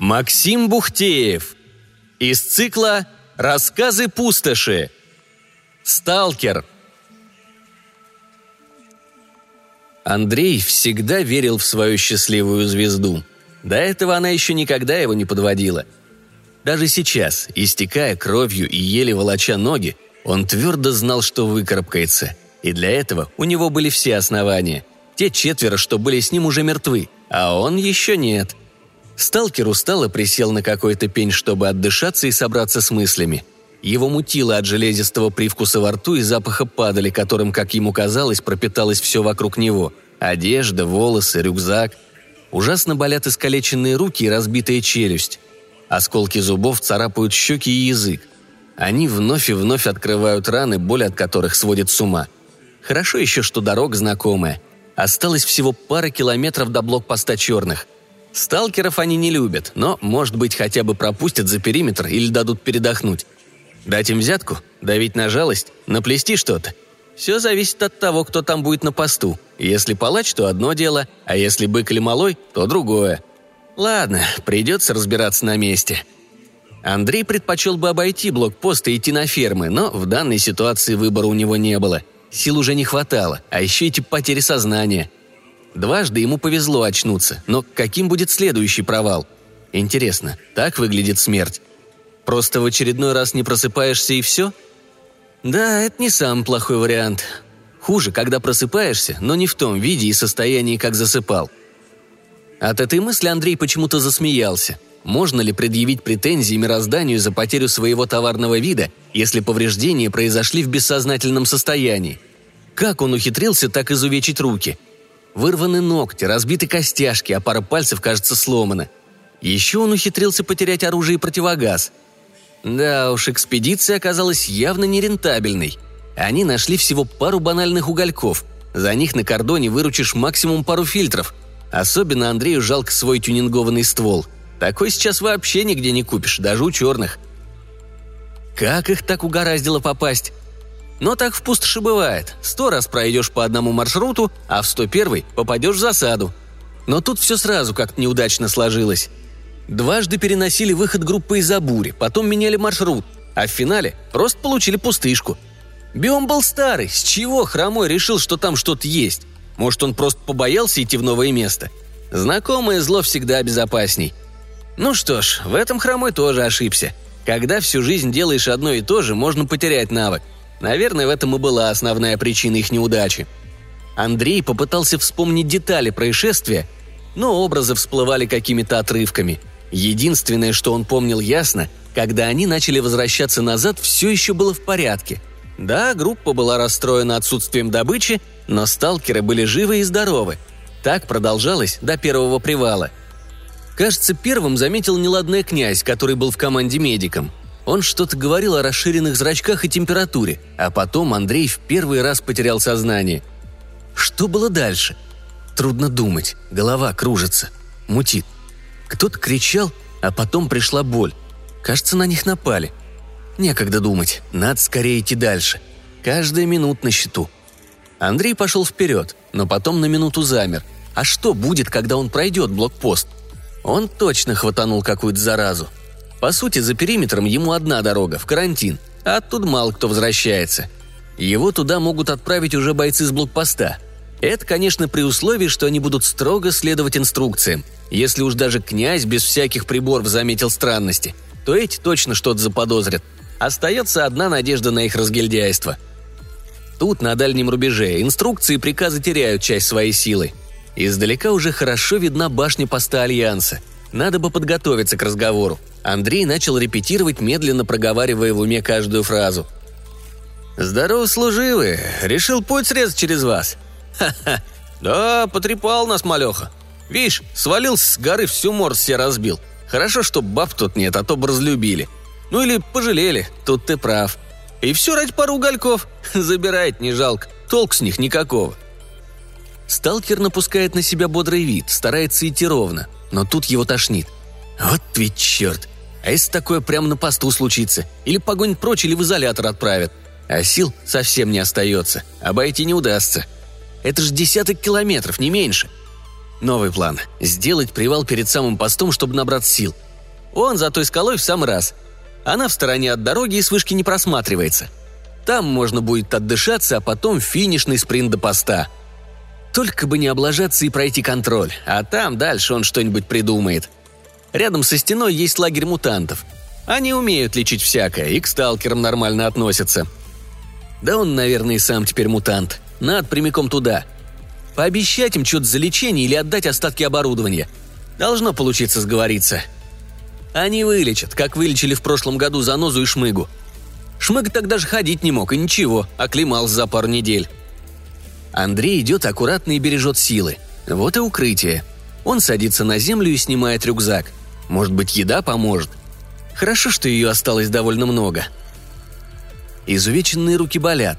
Максим Бухтеев. Из цикла «Рассказы пустоши». Сталкер. Андрей всегда верил в свою счастливую звезду. До этого она еще никогда его не подводила. Даже сейчас, истекая кровью и еле волоча ноги, он твердо знал, что выкарабкается. И для этого у него были все основания. Те четверо, что были с ним, уже мертвы, а он еще нет. Сталкер устало присел на какой-то пень, чтобы отдышаться и собраться с мыслями. Его мутило от железистого привкуса во рту и запаха падали, которым, как ему казалось, пропиталось все вокруг него. Одежда, волосы, рюкзак. Ужасно болят искалеченные руки и разбитая челюсть. Осколки зубов царапают щеки и язык. Они вновь и вновь открывают раны, боль от которых сводит с ума. Хорошо еще, что дорога знакомая. Осталось всего пара километров до блокпоста черных – Сталкеров они не любят, но, может быть, хотя бы пропустят за периметр или дадут передохнуть. Дать им взятку? Давить на жалость? Наплести что-то? Все зависит от того, кто там будет на посту. Если палач, то одно дело, а если бык или малой, то другое. Ладно, придется разбираться на месте. Андрей предпочел бы обойти блокпост и идти на фермы, но в данной ситуации выбора у него не было. Сил уже не хватало, а еще эти потери сознания – Дважды ему повезло очнуться, но каким будет следующий провал? Интересно, так выглядит смерть? Просто в очередной раз не просыпаешься и все? Да, это не самый плохой вариант. Хуже, когда просыпаешься, но не в том виде и состоянии, как засыпал. От этой мысли Андрей почему-то засмеялся. Можно ли предъявить претензии мирозданию за потерю своего товарного вида, если повреждения произошли в бессознательном состоянии? Как он ухитрился так изувечить руки – Вырваны ногти, разбиты костяшки, а пара пальцев, кажется, сломана. Еще он ухитрился потерять оружие и противогаз. Да уж, экспедиция оказалась явно нерентабельной. Они нашли всего пару банальных угольков. За них на кордоне выручишь максимум пару фильтров. Особенно Андрею жалко свой тюнингованный ствол. Такой сейчас вообще нигде не купишь, даже у черных. Как их так угораздило попасть? Но так в пустоши бывает. Сто раз пройдешь по одному маршруту, а в сто первый попадешь в засаду. Но тут все сразу как-то неудачно сложилось. Дважды переносили выход группы из-за бури, потом меняли маршрут, а в финале просто получили пустышку. Биом был старый, с чего Хромой решил, что там что-то есть? Может, он просто побоялся идти в новое место? Знакомое зло всегда безопасней. Ну что ж, в этом Хромой тоже ошибся. Когда всю жизнь делаешь одно и то же, можно потерять навык – Наверное, в этом и была основная причина их неудачи. Андрей попытался вспомнить детали происшествия, но образы всплывали какими-то отрывками. Единственное, что он помнил ясно, когда они начали возвращаться назад, все еще было в порядке. Да, группа была расстроена отсутствием добычи, но сталкеры были живы и здоровы. Так продолжалось до первого привала. Кажется, первым заметил неладный князь, который был в команде медиком – он что-то говорил о расширенных зрачках и температуре, а потом Андрей в первый раз потерял сознание. Что было дальше? Трудно думать, голова кружится, мутит. Кто-то кричал, а потом пришла боль. Кажется, на них напали. Некогда думать, надо скорее идти дальше. Каждая минута на счету. Андрей пошел вперед, но потом на минуту замер. А что будет, когда он пройдет блокпост? Он точно хватанул какую-то заразу – по сути, за периметром ему одна дорога, в карантин, а оттуда мало кто возвращается. Его туда могут отправить уже бойцы с блокпоста. Это, конечно, при условии, что они будут строго следовать инструкциям. Если уж даже князь без всяких приборов заметил странности, то эти точно что-то заподозрят. Остается одна надежда на их разгильдяйство. Тут, на дальнем рубеже, инструкции и приказы теряют часть своей силы. Издалека уже хорошо видна башня поста Альянса. Надо бы подготовиться к разговору. Андрей начал репетировать, медленно проговаривая в уме каждую фразу. «Здорово, служивые! Решил путь срезать через вас!» «Ха-ха! Да, потрепал нас малеха! Видишь, свалился с горы, всю морс себе разбил. Хорошо, что баб тут нет, а то бы разлюбили. Ну или пожалели, тут ты прав. И все ради пару угольков. Забирает не жалко, толк с них никакого». Сталкер напускает на себя бодрый вид, старается идти ровно, но тут его тошнит. Вот ведь черт! А если такое прямо на посту случится? Или погонит прочь, или в изолятор отправят? А сил совсем не остается, обойти не удастся. Это же десяток километров, не меньше. Новый план – сделать привал перед самым постом, чтобы набрать сил. Он за той скалой в самый раз. Она в стороне от дороги и с вышки не просматривается. Там можно будет отдышаться, а потом финишный спринт до поста. Только бы не облажаться и пройти контроль, а там дальше он что-нибудь придумает – Рядом со стеной есть лагерь мутантов. Они умеют лечить всякое и к сталкерам нормально относятся. Да он, наверное, и сам теперь мутант. Надо прямиком туда. Пообещать им что-то за лечение или отдать остатки оборудования. Должно получиться сговориться. Они вылечат, как вылечили в прошлом году занозу и шмыгу. Шмыг тогда же ходить не мог, и ничего, оклемался за пару недель. Андрей идет аккуратно и бережет силы. Вот и укрытие. Он садится на землю и снимает рюкзак – может быть, еда поможет? Хорошо, что ее осталось довольно много. Изувеченные руки болят,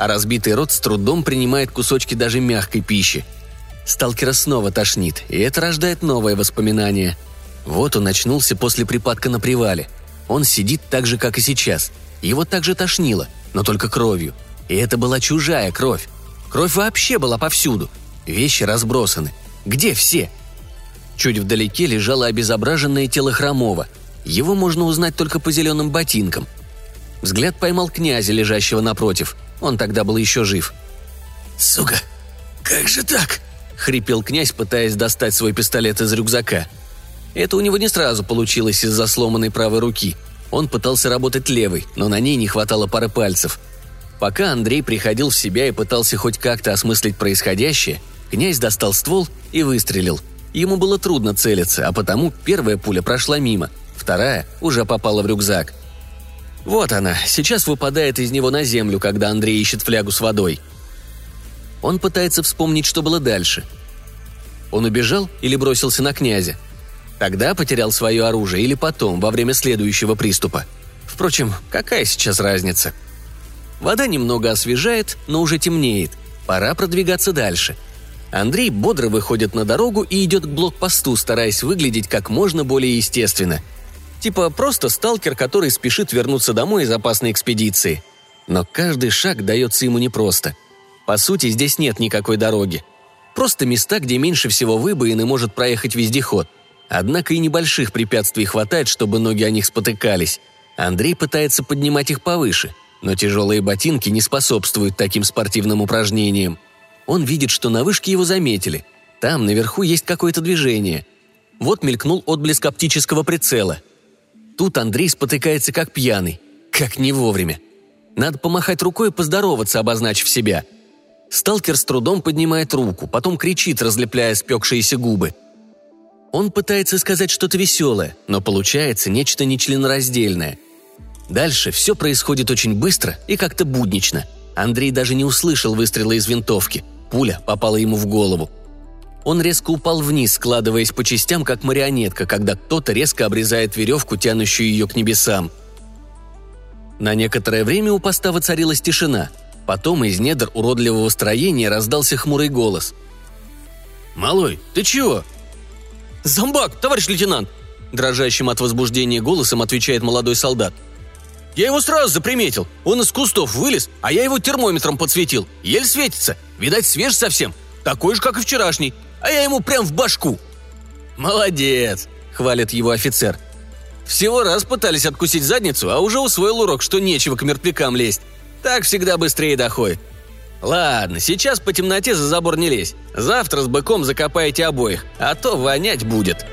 а разбитый рот с трудом принимает кусочки даже мягкой пищи. Сталкера снова тошнит, и это рождает новое воспоминание. Вот он очнулся после припадка на привале. Он сидит так же, как и сейчас. Его также тошнило, но только кровью. И это была чужая кровь. Кровь вообще была повсюду. Вещи разбросаны. Где все? Чуть вдалеке лежало обезображенное тело Хромова. Его можно узнать только по зеленым ботинкам. Взгляд поймал князя, лежащего напротив. Он тогда был еще жив. «Сука, как же так?» — хрипел князь, пытаясь достать свой пистолет из рюкзака. Это у него не сразу получилось из-за сломанной правой руки. Он пытался работать левой, но на ней не хватало пары пальцев. Пока Андрей приходил в себя и пытался хоть как-то осмыслить происходящее, князь достал ствол и выстрелил — Ему было трудно целиться, а потому первая пуля прошла мимо, вторая уже попала в рюкзак. Вот она, сейчас выпадает из него на землю, когда Андрей ищет флягу с водой. Он пытается вспомнить, что было дальше. Он убежал или бросился на князя? Тогда потерял свое оружие или потом, во время следующего приступа. Впрочем, какая сейчас разница? Вода немного освежает, но уже темнеет. Пора продвигаться дальше – Андрей бодро выходит на дорогу и идет к блокпосту, стараясь выглядеть как можно более естественно. Типа просто сталкер, который спешит вернуться домой из опасной экспедиции. Но каждый шаг дается ему непросто. По сути, здесь нет никакой дороги. Просто места, где меньше всего выбоин и может проехать вездеход. Однако и небольших препятствий хватает, чтобы ноги о них спотыкались. Андрей пытается поднимать их повыше, но тяжелые ботинки не способствуют таким спортивным упражнениям – он видит, что на вышке его заметили. Там, наверху, есть какое-то движение. Вот мелькнул отблеск оптического прицела. Тут Андрей спотыкается как пьяный. Как не вовремя. Надо помахать рукой и поздороваться, обозначив себя. Сталкер с трудом поднимает руку, потом кричит, разлепляя спекшиеся губы. Он пытается сказать что-то веселое, но получается нечто нечленораздельное. Дальше все происходит очень быстро и как-то буднично. Андрей даже не услышал выстрела из винтовки – Пуля попала ему в голову. Он резко упал вниз, складываясь по частям, как марионетка, когда кто-то резко обрезает веревку, тянущую ее к небесам. На некоторое время у поста воцарилась тишина. Потом из недр уродливого строения раздался хмурый голос. «Малой, ты чего?» «Зомбак, товарищ лейтенант!» Дрожащим от возбуждения голосом отвечает молодой солдат. «Я его сразу заприметил. Он из кустов вылез, а я его термометром подсветил. Еле светится. Видать, свеж совсем. Такой же, как и вчерашний. А я ему прям в башку. «Молодец!» – хвалит его офицер. «Всего раз пытались откусить задницу, а уже усвоил урок, что нечего к мертвякам лезть. Так всегда быстрее доходит. Ладно, сейчас по темноте за забор не лезь. Завтра с быком закопаете обоих, а то вонять будет».